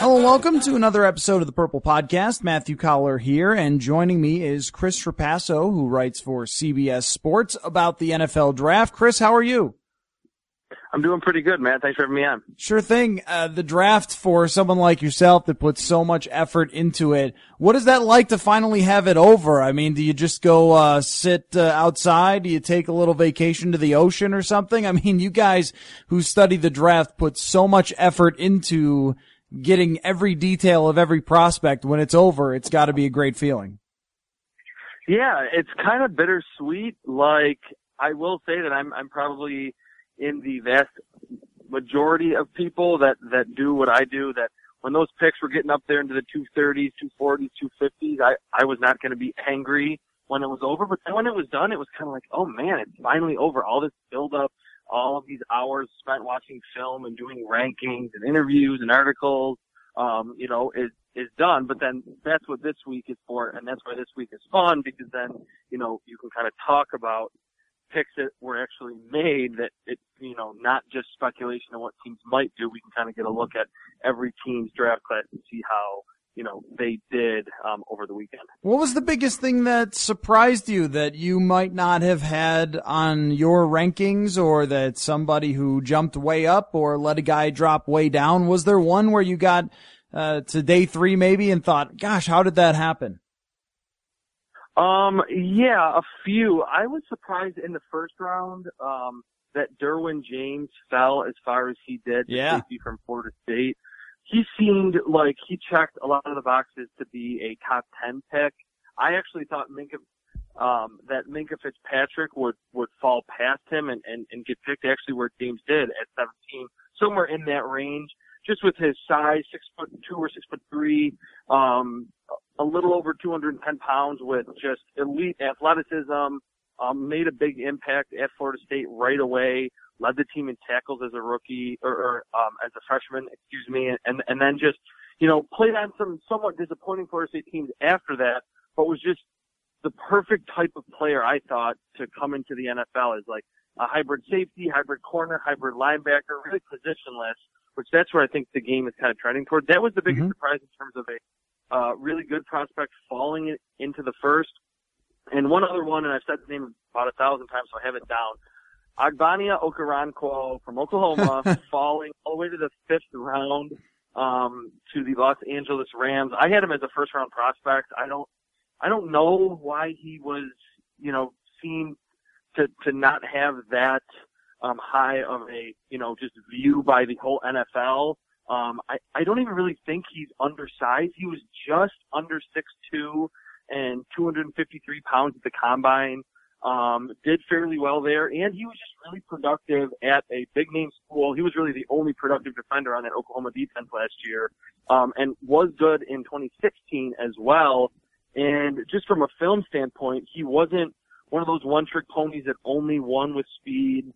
Hello, and welcome to another episode of the Purple Podcast. Matthew Coller here, and joining me is Chris Trapasso, who writes for CBS Sports about the NFL Draft. Chris, how are you? I'm doing pretty good, man. Thanks for having me on. Sure thing. Uh, the draft for someone like yourself that puts so much effort into it. What is that like to finally have it over? I mean, do you just go uh, sit uh, outside? Do you take a little vacation to the ocean or something? I mean, you guys who study the draft put so much effort into getting every detail of every prospect. When it's over, it's got to be a great feeling. Yeah, it's kind of bittersweet. Like I will say that I'm I'm probably in the vast majority of people that that do what I do. That when those picks were getting up there into the 230s, 240s, 250s, I I was not going to be angry when it was over. But then when it was done, it was kind of like, oh man, it's finally over. All this build up, all of these hours spent watching film and doing rankings and interviews and articles, um, you know, is is done. But then that's what this week is for, and that's why this week is fun because then you know you can kind of talk about picks that were actually made that it you know not just speculation of what teams might do. We can kind of get a look at every team's draft class and see how you know they did um, over the weekend. What was the biggest thing that surprised you that you might not have had on your rankings, or that somebody who jumped way up or let a guy drop way down? Was there one where you got uh, to day three maybe and thought, "Gosh, how did that happen?" Um, yeah, a few. I was surprised in the first round um, that Derwin James fell as far as he did. Yeah. Safety from Florida State. He seemed like he checked a lot of the boxes to be a top ten pick. I actually thought Minkah, um, that Minkah Fitzpatrick would would fall past him and, and and get picked actually where James did at 17, somewhere in that range. Just with his size, six foot two or six foot three, um, a little over 210 pounds with just elite athleticism, um, made a big impact at Florida State right away, led the team in tackles as a rookie or, or um, as a freshman, excuse me, and and then just you know played on some somewhat disappointing Florida State teams after that, but was just the perfect type of player I thought to come into the NFL is like a hybrid safety, hybrid corner, hybrid linebacker, really positionless, which that's where I think the game is kind of trending toward. That was the biggest Mhm. surprise in terms of a uh, really good prospect falling into the first. And one other one, and I've said the name about a thousand times, so I have it down. Ogbonnia Okoronkwo from Oklahoma falling all the way to the fifth round um, to the Los Angeles Rams. I had him as a first round prospect. I don't, I don't know why he was, you know, seen to to not have that um, high of a, you know, just view by the whole NFL. Um, I, I don't even really think he's undersized. He was just under six two and 253 pounds at the combine. Um, did fairly well there, and he was just really productive at a big name school. He was really the only productive defender on that Oklahoma defense last year, um, and was good in 2016 as well. And just from a film standpoint, he wasn't one of those one trick ponies that only won with speed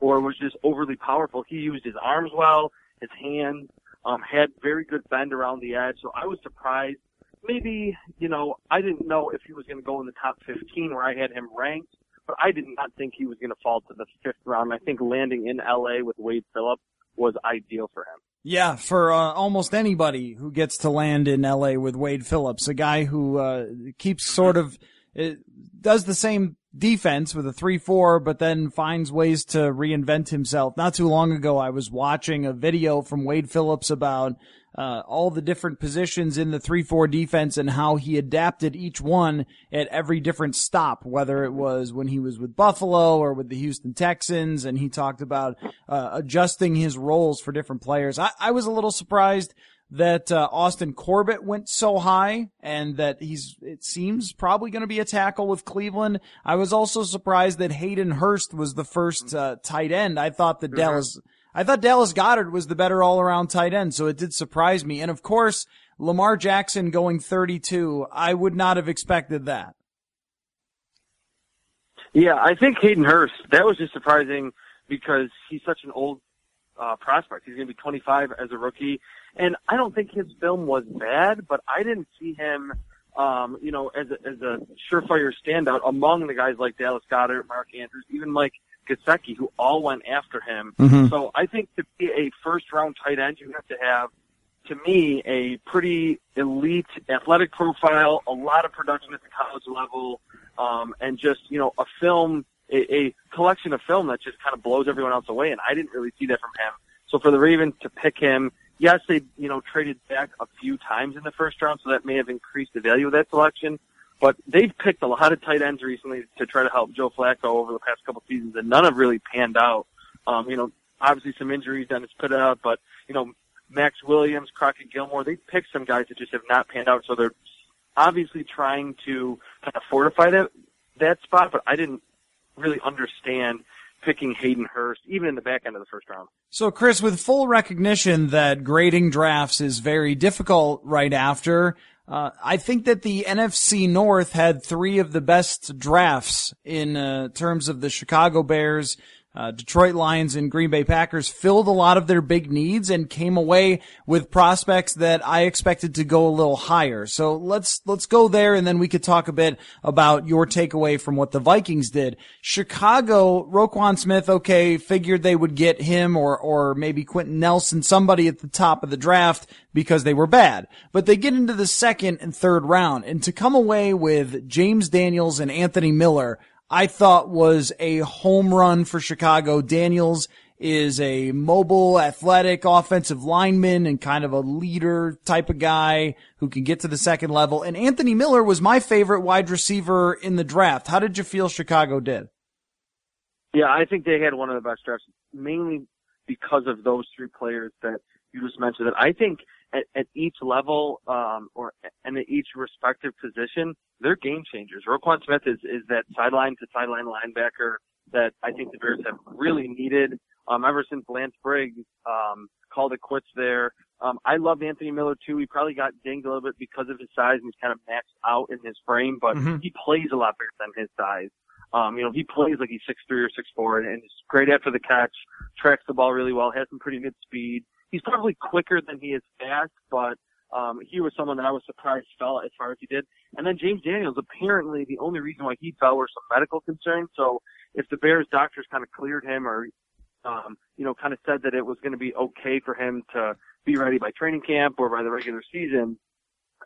or was just overly powerful. He used his arms well, his hands, um, had very good bend around the edge. So I was surprised maybe, you know, I didn't know if he was going to go in the top 15 where I had him ranked, but I did not think he was going to fall to the fifth round. I think landing in LA with Wade Phillips was ideal for him. Yeah, for uh, almost anybody who gets to land in LA with Wade Phillips, a guy who uh, keeps sort of it does the same defense with a 3-4, but then finds ways to reinvent himself. Not too long ago, I was watching a video from Wade Phillips about uh, all the different positions in the 3-4 defense and how he adapted each one at every different stop, whether it was when he was with Buffalo or with the Houston Texans. And he talked about uh, adjusting his roles for different players. I, I was a little surprised that uh, Austin Corbett went so high and that he's it seems probably going to be a tackle with Cleveland. I was also surprised that Hayden Hurst was the first uh, tight end. I thought that mm-hmm. Dallas I thought Dallas Goedert was the better all-around tight end, so it did surprise me. And of course, Lamar Jackson going 32, I would not have expected that. Yeah, I think Hayden Hurst, that was just surprising because he's such an old uh, prospect. He's going to be 25 as a rookie. And I don't think his film was bad, but I didn't see him, um, you know, as a, as a surefire standout among the guys like Dallas Goedert, Mark Andrews, even Mike Gesicki, who all went after him. Mm-hmm. So I think to be a first round tight end, you have to have, to me, a pretty elite athletic profile, a lot of production at the college level, um, and just, you know, a film, a, a collection of film that just kind of blows everyone else away. And I didn't really see that from him. So for the Ravens to pick him, yes, they, you know, traded back a few times in the first round, so that may have increased the value of that selection. But they've picked a lot of tight ends recently to try to help Joe Flacco over the past couple seasons, and none have really panned out. Um, you know, obviously some injuries, Dennis put out, but you know, Maxx Williams, Crockett Gilmore, they picked some guys that just have not panned out. So they're obviously trying to kind of fortify that that spot. But I didn't really understand picking Hayden Hurst, even in the back end of the first round. So, Chris, with full recognition that grading drafts is very difficult right after, uh, I think that the NFC North had three of the best drafts in uh, terms of the Chicago Bears, uh, Detroit Lions and Green Bay Packers filled a lot of their big needs and came away with prospects that I expected to go a little higher. So let's, let's go there and then we could talk a bit about your takeaway from what the Vikings did. Chicago, Roquan Smith, okay, figured they would get him or, or maybe Quenton Nelson, somebody at the top of the draft because they were bad. But they get into the second and third round and to come away with James Daniels and Anthony Miller, I thought was a home run for Chicago. Daniels is a mobile, athletic offensive lineman and kind of a leader type of guy who can get to the second level. And Anthony Miller was my favorite wide receiver in the draft. How did you feel Chicago did? Yeah, I think they had one of the best drafts, mainly because of those three players that you just mentioned. That I think at, at each level um, or and at each respective position, they're game changers. Roquan Smith is is that sideline to sideline linebacker that I think the Bears have really needed um, ever since Lance Briggs um, called it quits there. Um, I love Anthony Miller too. He probably got dinged a little bit because of his size and he's kind of maxed out in his frame, but mm-hmm. he plays a lot better than his size. Um, you know, he plays like he's six three or six four, and, and he's great after the catch, tracks the ball really well, has some pretty good speed he's probably quicker than he is fast, but um, he was someone that I was surprised fell as far as he did. And then James Daniels, apparently the only reason why he fell were some medical concerns. So if the Bears doctors kind of cleared him or, um, you know, kind of said that it was going to be okay for him to be ready by training camp or by the regular season,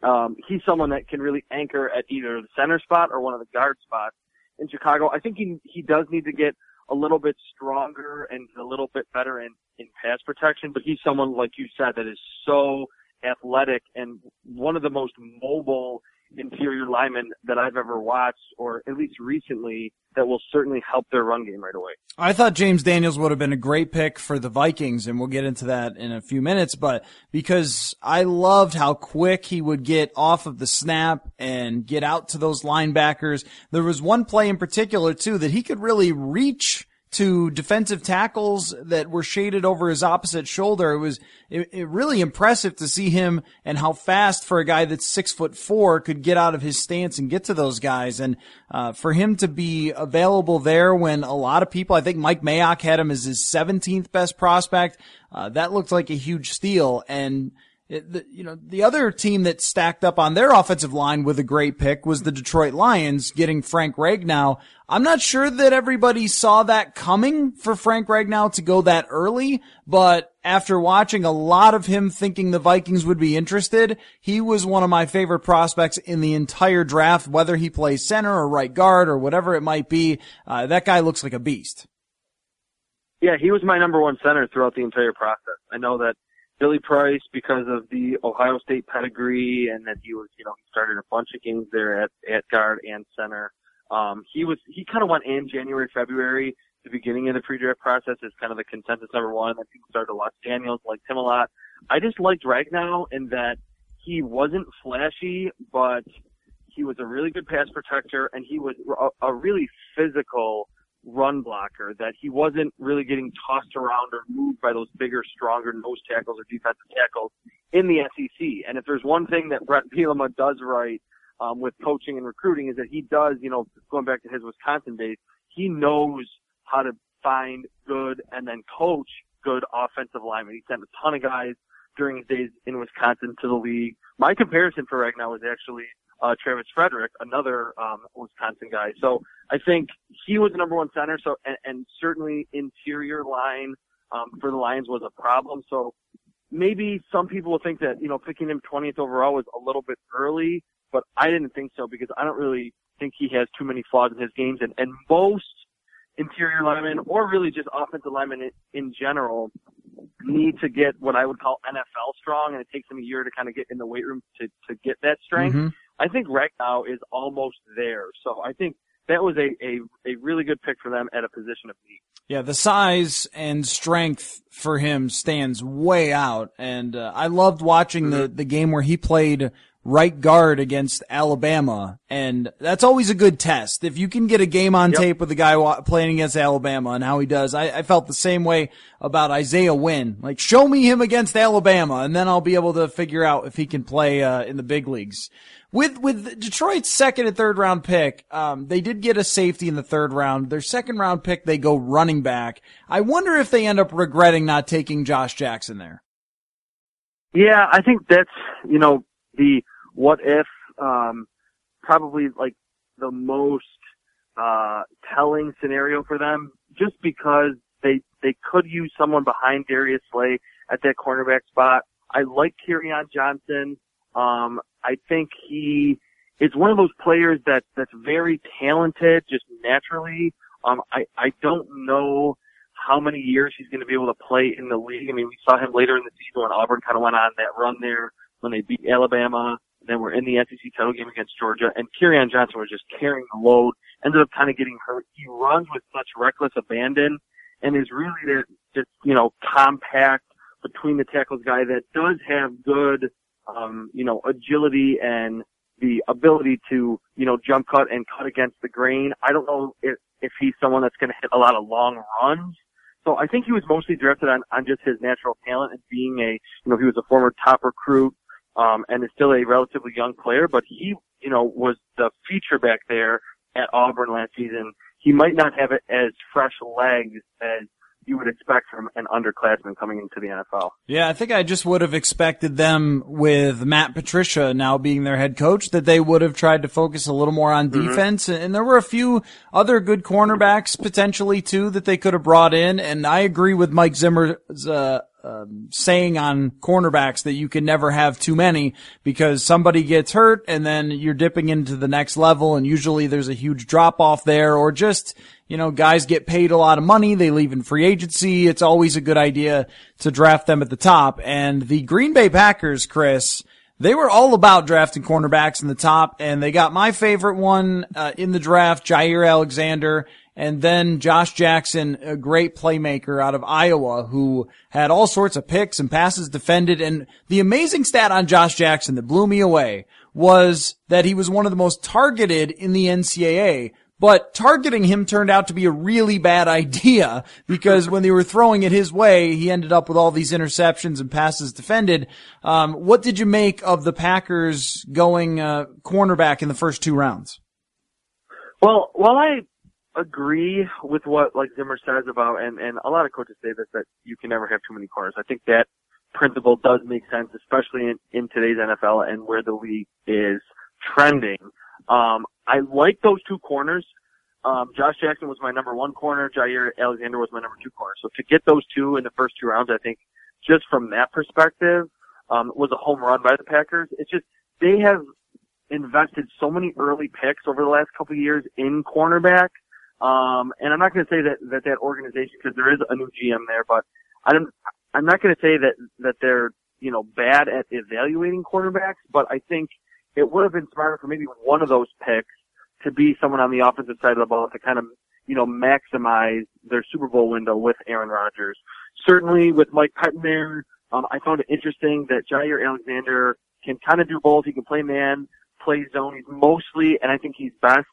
um, he's someone that can really anchor at either the center spot or one of the guard spots in Chicago. I think he he does need to get a little bit stronger and a little bit better in, in pass protection, but he's someone, like you said, that is so athletic and one of the most mobile interior linemen that I've ever watched, or at least recently, that will certainly help their run game right away. I thought James Daniels would have been a great pick for the Vikings, and we'll get into that in a few minutes, but because I loved how quick he would get off of the snap and get out to those linebackers. There was one play in particular too that he could really reach to defensive tackles that were shaded over his opposite shoulder. It was it, it really impressive to see him and how fast for a guy that's six foot four could get out of his stance and get to those guys. And uh, for him to be available there when a lot of people, I think Mike Mayock had him as his 17th best prospect. Uh, that looked like a huge steal. And it, the, you know, the other team that stacked up on their offensive line with a great pick was the Detroit Lions getting Frank Ragnow. I'm not sure that everybody saw that coming for Frank Ragnow to go that early, but after watching a lot of him thinking the Vikings would be interested, he was one of my favorite prospects in the entire draft, whether he plays center or right guard or whatever it might be. Uh, that guy looks like a beast. Yeah, he was my number one center throughout the entire process. I know that Billy Price because of the Ohio State pedigree and that he was, you know, he started a bunch of games there at, at guard and center. Um, he was, he kind of went in January, February, the beginning of the pre-draft process as kind of the consensus number one. And then people started to watch Daniels, liked him a lot. I just liked Ragnow in that he wasn't flashy, but he was a really good pass protector and he was a, a really physical, run blocker, that he wasn't really getting tossed around or moved by those bigger, stronger nose tackles or defensive tackles in the SEC. And if there's one thing that Bret Bielema does right um, with coaching and recruiting is that he does, you know, going back to his Wisconsin days, he knows how to find good and then coach good offensive linemen. He sent a ton of guys during his days in Wisconsin to the league. My comparison for right now is actually uh, Travis Frederick, another um, Wisconsin guy. So I think he was the number one center. So and, and certainly interior line um, for the Lions was a problem. So maybe some people will think that you know picking him 20th overall was a little bit early, but I didn't think so because I don't really think he has too many flaws in his games, and and most interior linemen or really just offensive linemen in, in general need to get what I would call NFL strong, and it takes them a year to kind of get in the weight room to to get that strength. Mm-hmm. I think Ragnow is almost there. So I think that was a, a, a really good pick for them at a position of need. Yeah, the size and strength for him stands way out. And uh, I loved watching mm-hmm. the, the game where he played right guard against Alabama. And that's always a good test. If you can get a game on yep. tape with the guy playing against Alabama and how he does, I, I, felt the same way about Isaiah Wynn. Like, show me him against Alabama and then I'll be able to figure out if he can play, uh, in the big leagues. With, with Detroit's second and third round pick, um, they did get a safety in the third round. Their second round pick, they go running back. I wonder if they end up regretting not taking Josh Jackson there. Yeah, I think that's, you know, the, what if um, probably like the most uh, telling scenario for them, just because they they could use someone behind Darius Slay at that cornerback spot. I like Kerryon Johnson. Um, I think he is one of those players that that's very talented, just naturally. Um, I I don't know how many years he's going to be able to play in the league. I mean, we saw him later in the season when Auburn kind of went on that run there when they beat Alabama. Then we're in the SEC title game against Georgia, and Kerryon Johnson was just carrying the load. Ended up kind of getting hurt. He runs with such reckless abandon, and is really that just you know compact between the tackles guy that does have good um, you know agility and the ability to you know jump cut and cut against the grain. I don't know if if he's someone that's going to hit a lot of long runs. So I think he was mostly drafted on, on just his natural talent and being a, you know, he was a former top recruit, um, and is still a relatively young player, but he, you know, was the feature back there at Auburn last season. He might not have it as fresh legs as you would expect from an underclassman coming into the NFL. Yeah, I think I just would have expected them with Matt Patricia now being their head coach that they would have tried to focus a little more on mm-hmm. defense. And there were a few other good cornerbacks potentially too that they could have brought in. And I agree with Mike Zimmer's, uh, um, saying on cornerbacks that you can never have too many because somebody gets hurt and then you're dipping into the next level and usually there's a huge drop off there or just, you know, guys get paid a lot of money. They leave in free agency. It's always a good idea to draft them at the top. And the Green Bay Packers, Chris, they were all about drafting cornerbacks in the top and they got my favorite one uh, in the draft, Jaire Alexander and then Josh Jackson, a great playmaker out of Iowa who had all sorts of picks and passes defended. And the amazing stat on Josh Jackson that blew me away was that he was one of the most targeted in the NCAA. But targeting him turned out to be a really bad idea because when they were throwing it his way, he ended up with all these interceptions and passes defended. Um, what did you make of the Packers going uh, cornerback in the first two rounds? Well, while I agree with what like Zimmer says about, and and a lot of coaches say this that you can never have too many corners. I think that principle does make sense, especially in, in today's NFL and where the league is trending. Um, I like those two corners. Um, Josh Jackson was my number one corner. Jaire Alexander was my number two corner. So to get those two in the first two rounds, I think just from that perspective, um, was a home run by the Packers. It's just, they have invested so many early picks over the last couple of years in cornerback. Um, and I'm not going to say that, that that organization, because there is a new GM there, but I'm, I'm not going to say that, that they're, you know, bad at evaluating cornerbacks, but I think it would have been smarter for maybe one of those picks to be someone on the offensive side of the ball to kind of, you know, maximize their Super Bowl window with Aaron Rodgers. Certainly with Mike Pettine there, um, I found it interesting that Jaire Alexander can kind of do both. He can play man, play zone. He's mostly, and I think he's best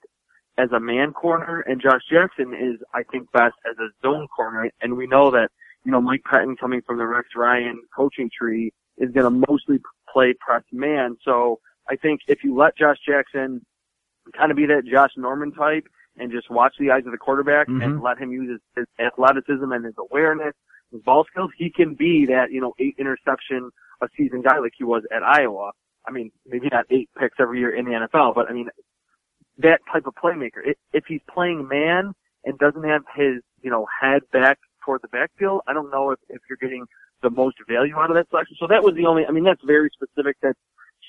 as a man corner, and Josh Jackson is, I think, best as a zone corner. And we know that, you know, Mike Pettine coming from the Rex Ryan coaching tree is going to mostly play press man. So I think if you let Josh Jackson kind of be that Josh Norman type and just watch the eyes of the quarterback mm-hmm. and let him use his, his athleticism and his awareness, his ball skills, he can be that, you know, eight interception a season guy like he was at Iowa. I mean, maybe not eight picks every year in the NFL, but I mean, that type of playmaker. If he's playing man and doesn't have his, you know, head back toward the backfield, I don't know if, if you're getting the most value out of that selection. So that was the only, I mean, that's very specific. That's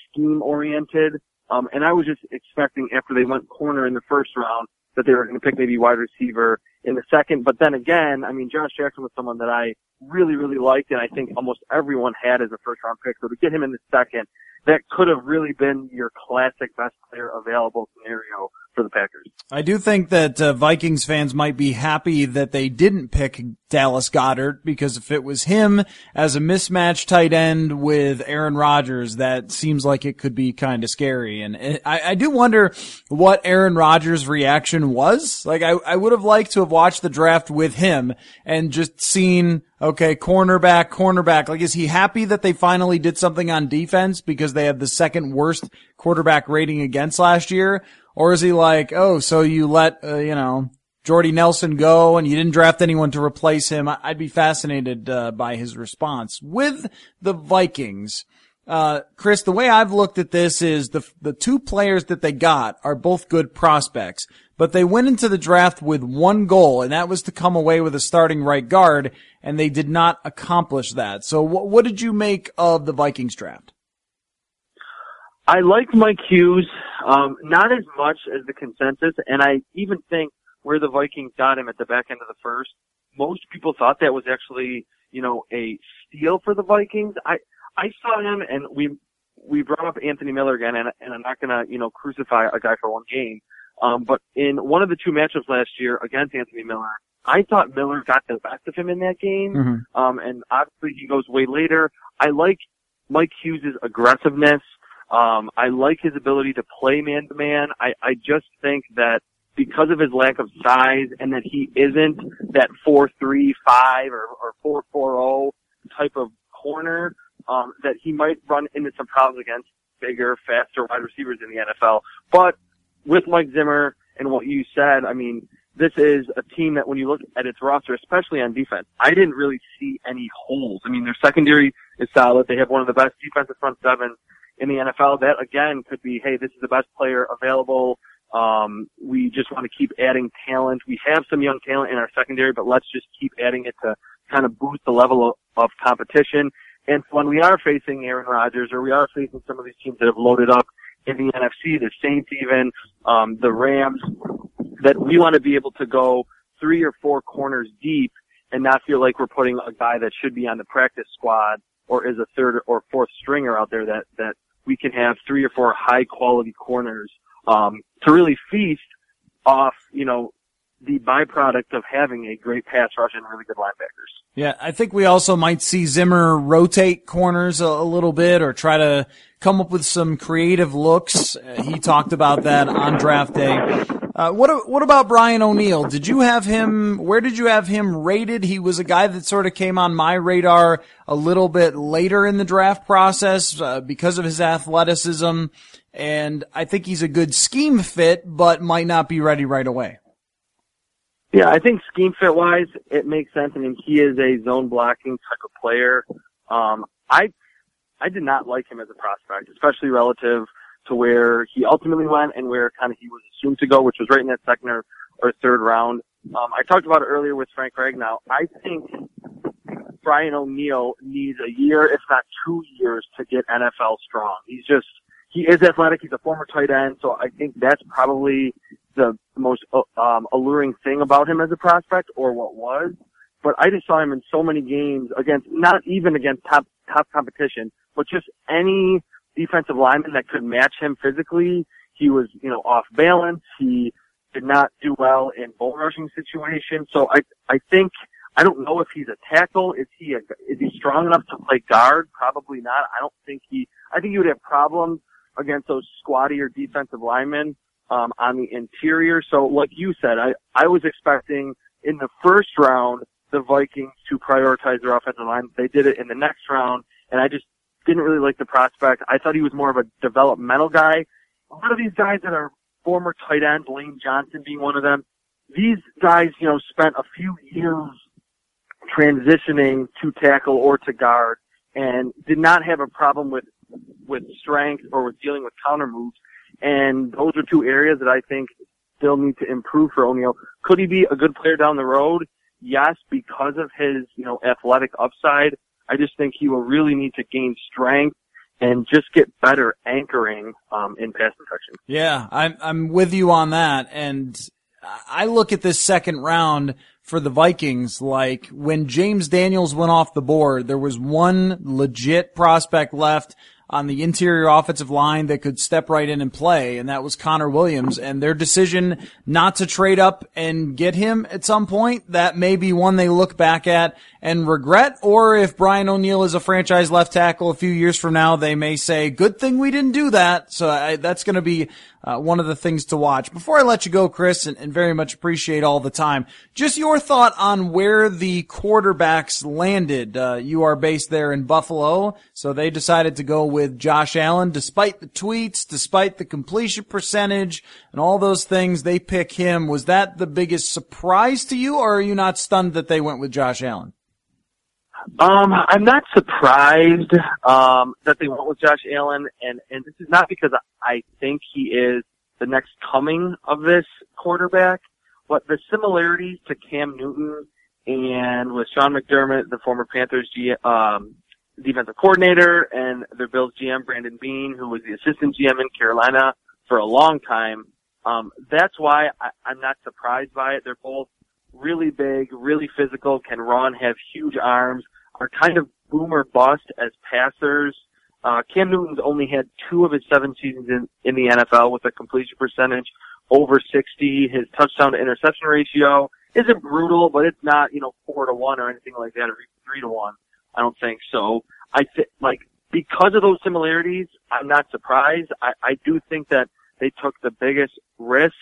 scheme oriented. Um, and I was just expecting after they went corner in the first round that they were going to pick maybe wide receiver in the second. But then again, I mean, Josh Jackson was someone that I really, really liked, and I think almost everyone had as a first round pick. So to get him in the second, that could have really been your classic best player available scenario for the Packers. I do think that uh, Vikings fans might be happy that they didn't pick Dallas Goedert because if it was him as a mismatch tight end with Aaron Rodgers, that seems like it could be kind of scary. And it, I, I, do wonder what Aaron Rodgers' reaction was. Like I, I would have liked to have watched the draft with him and just seen, okay, cornerback, cornerback. Like, is he happy that they finally did something on defense because they had the second worst quarterback rating against last year? Or is he like, oh, so you let, uh, you know, Jordy Nelson go and you didn't draft anyone to replace him? I'd be fascinated uh, by his response. With the Vikings, uh, Chris, the way I've looked at this is the, the two players that they got are both good prospects, but they went into the draft with one goal, and that was to come away with a starting right guard, and they did not accomplish that. So what, what did you make of the Vikings draft? I liked Mike Hughes, um, not as much as the consensus, and I even think where the Vikings got him at the back end of the first, most people thought that was actually, you know, a steal for the Vikings. I, I saw him and we, we brought up Anthony Miller again and, and I'm not gonna, you know, crucify a guy for one game. Um, but in one of the two matchups last year against Anthony Miller, I thought Miller got the best of him in that game. Mm-hmm. Um, and obviously he goes way later. I like Mike Hughes' aggressiveness. Um, I like his ability to play man to man. I, I just think that because of his lack of size and that he isn't that four three five or, or four four zero type of corner, um, that he might run into some problems against bigger, faster wide receivers in the NFL. But with Mike Zimmer and what you said, I mean, this is a team that when you look at its roster, especially on defense, I didn't really see any holes. I mean, their secondary is solid. They have one of the best defensive front seven in the NFL. That again could be, hey, this is the best player available. Um, we just want to keep adding talent. We have some young talent in our secondary, but let's just keep adding it to kind of boost the level of, of competition. And when we are facing Aaron Rodgers or we are facing some of these teams that have loaded up in the NFC, the Saints even, um, the Rams, that we want to be able to go three or four corners deep and not feel like we're putting a guy that should be on the practice squad or is a third or fourth stringer out there that, that we can have three or four high quality corners um, to really feast off, you know, the byproduct of having a great pass rush and really good linebackers. Yeah, I think we also might see Zimmer rotate corners a, a little bit or try to come up with some creative looks. Uh, he talked about that on draft day. Uh, what what about Brian O'Neill? Did you have him? Where did you have him rated? He was a guy that sort of came on my radar a little bit later in the draft process uh, because of his athleticism, and I think he's a good scheme fit, but might not be ready right away. Yeah, I think scheme fit wise, it makes sense. I mean, he is a zone blocking type of player. Um, I, I did not like him as a prospect, especially relative to where he ultimately went and where kind of he was assumed to go, which was right in that second or, or third round. Um, I talked about it earlier with Frank Ragnow. I think Brian O'Neill needs a year, if not two years, to get NFL strong. He's just, he is athletic. He's a former tight end, so I think that's probably the most uh, um, alluring thing about him as a prospect, or what was. But I just saw him in so many games against, not even against top top competition, but just any defensive lineman that could match him physically. He was, you know, off balance. He did not do well in bull rushing situations. So I, I think, I don't know if he's a tackle. Is he a, is he strong enough to play guard? Probably not. I don't think he, I think he would have problems against those squattier defensive linemen, um, on the interior. So like you said, I, I was expecting in the first round, the Vikings to prioritize their offensive line. They did it in the next round, and I just didn't really like the prospect. I thought he was more of a developmental guy. A lot of these guys that are former tight end, Lane Johnson being one of them, these guys, you know, spent a few years transitioning to tackle or to guard and did not have a problem with with strength or with dealing with counter moves. And those are two areas that I think still need to improve for O'Neill. Could he be a good player down the road? Yes, because of his, you know, athletic upside. I just think he will really need to gain strength and just get better anchoring um, in pass protection. Yeah, I'm I'm with you on that, and I look at this second round for the Vikings like when James Daniels went off the board, there was one legit prospect left on the interior offensive line that could step right in and play, and that was Connor Williams. And their decision not to trade up and get him at some point, that may be one they look back at and regret. Or if Brian O'Neill is a franchise left tackle a few years from now, they may say, good thing we didn't do that. So I, that's going to be uh, one of the things to watch. Before I let you go, Chris, and, and, very much appreciate all the time, just your thought on where the quarterbacks landed. Uh, you are based there in Buffalo, so they decided to go with Josh Allen, despite the tweets, despite the completion percentage, and all those things. They pick him. Was that the biggest surprise to you, or are you not stunned that they went with Josh Allen? Um, I'm not surprised um, that they went with Josh Allen, and and this is not because I think he is the next coming of this quarterback, but the similarities to Cam Newton and with Sean McDermott, the former Panthers G, um, defensive coordinator, and their Bills GM Brandon Beane, who was the assistant GM in Carolina for a long time. Um, that's why I, I'm not surprised by it. They're both really big, really physical, can run, have huge arms, are kind of boomer bust as passers. Uh, Cam Newton's only had two of his seven seasons in, in the NFL with a completion percentage over 60. His touchdown to interception ratio isn't brutal, but it's not, you know, four to one or anything like that or three to one. I don't think so. I think, like, because of those similarities, I'm not surprised. I, I do think that they took the biggest risk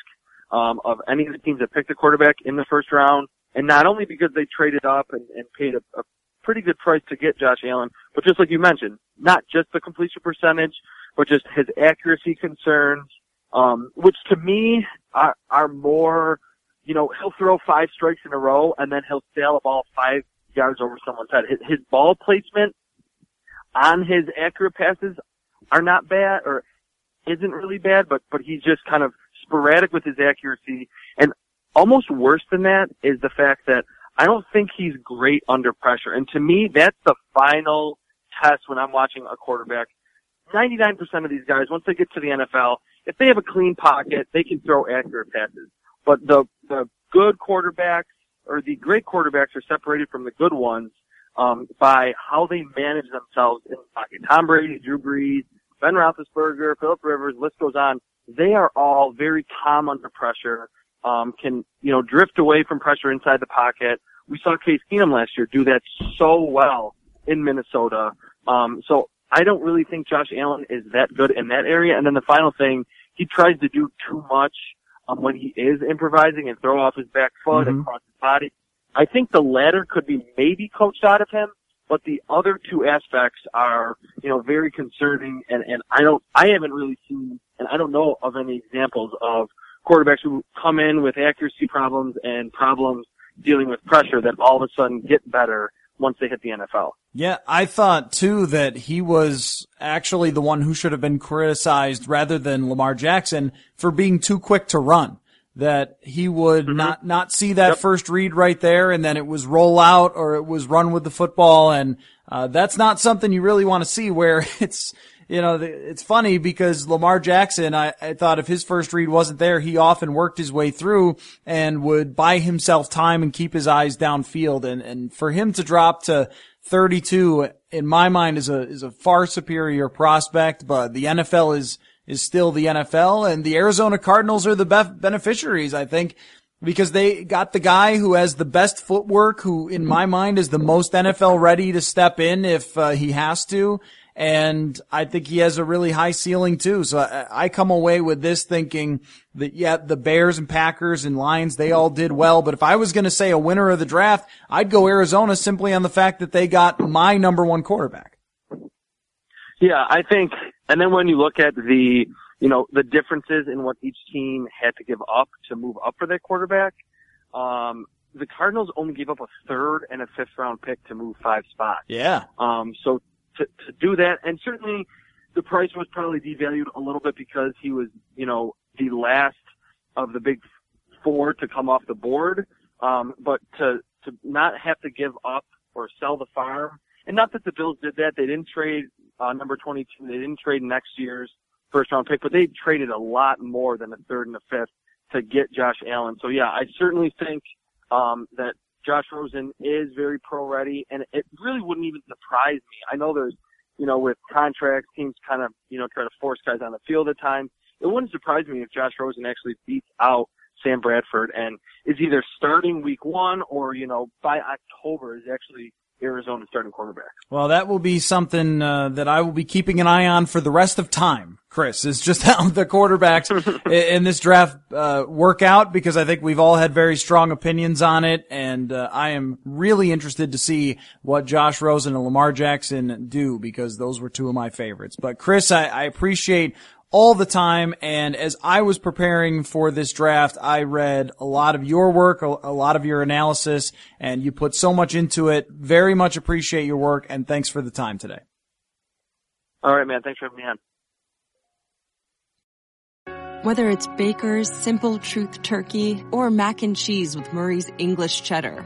um, of any of the teams that picked a quarterback in the first round, and not only because they traded up and, and paid a, a pretty good price to get Josh Allen, but just like you mentioned, not just the completion percentage, but just his accuracy concerns, um, which to me are, are more, you know, he'll throw five strikes in a row and then he'll sail a ball five yards over someone's head. His, his ball placement on his accurate passes are not bad or isn't really bad, but, but he's just kind of sporadic with his accuracy. And almost worse than that is the fact that I don't think he's great under pressure. And to me, that's the final test when I'm watching a quarterback. 99% of these guys, once they get to the NFL, if they have a clean pocket, they can throw accurate passes. But the, the good quarterbacks or the great quarterbacks are separated from the good ones, um, by how they manage themselves in the pocket. Tom Brady, Drew Brees, Ben Roethlisberger, Philip Rivers, list goes on. They are all very calm under pressure um, can, you know, drift away from pressure inside the pocket. We saw Case Keenum last year do that so well in Minnesota. Um, so I don't really think Josh Allen is that good in that area. And then the final thing, he tries to do too much um, when he is improvising and throw off his back foot mm-hmm. across his body. I think the latter could be maybe coached out of him, but the other two aspects are, you know, very concerning. And, and I don't, I haven't really seen, and I don't know of any examples of quarterbacks who come in with accuracy problems and problems dealing with pressure that all of a sudden get better once they hit the NFL. Yeah, I thought too that he was actually the one who should have been criticized rather than Lamar Jackson for being too quick to run. That he would mm-hmm. not, not see that yep. first read right there and then it was roll out or it was run with the football and, uh, that's not something you really want to see where it's, you know, it's funny because Lamar Jackson, I, I thought if his first read wasn't there, he often worked his way through and would buy himself time and keep his eyes downfield. And, and for him to drop to 32, in my mind, is a, is a far superior prospect, but the NFL is, is still the NFL and the Arizona Cardinals are the best beneficiaries, I think, because they got the guy who has the best footwork, who in my mind is the most NFL ready to step in if uh, he has to and I think he has a really high ceiling too. So I, I, come away with this thinking that yeah, the Bears and Packers and Lions, they all did well. But if I was going to say a winner of the draft, I'd go Arizona simply on the fact that they got my number one quarterback. Yeah, I think, and then when you look at the, you know, the differences in what each team had to give up to move up for their quarterback, um, the Cardinals only gave up a third and a fifth round pick to move five spots. Yeah. Um, so to, to do that. And certainly the price was probably devalued a little bit because he was, you know, the last of the big four to come off the board. Um, but to, to not have to give up or sell the farm, and not that the Bills did that, they didn't trade, uh, number 22, they didn't trade next year's first round pick, but they traded a lot more than a third and a fifth to get Josh Allen. So yeah, I certainly think, um, that Josh Rosen is very pro ready, and it really wouldn't even surprise me. I know there's, you know, with contracts, teams kind of, you know, try to force guys on the field at times. It wouldn't surprise me if Josh Rosen actually beats out Sam Bradford and is either starting week one or, you know, by October is actually Arizona starting quarterback. Well, that will be something uh, that I will be keeping an eye on for the rest of time. Chris is just how the quarterbacks in this draft uh, work out because I think we've all had very strong opinions on it, and uh, I am really interested to see what Josh Rosen and Lamar Jackson do because those were two of my favorites. But Chris, I, I appreciate all the time. And as I was preparing for this draft, I read a lot of your work, a, a, lot of your analysis, and you put so much into it. Very much appreciate your work, and thanks for the time today. All right, man. Thanks for having me on. Whether it's Baker's Simple Truth Turkey or mac and cheese with Murray's English Cheddar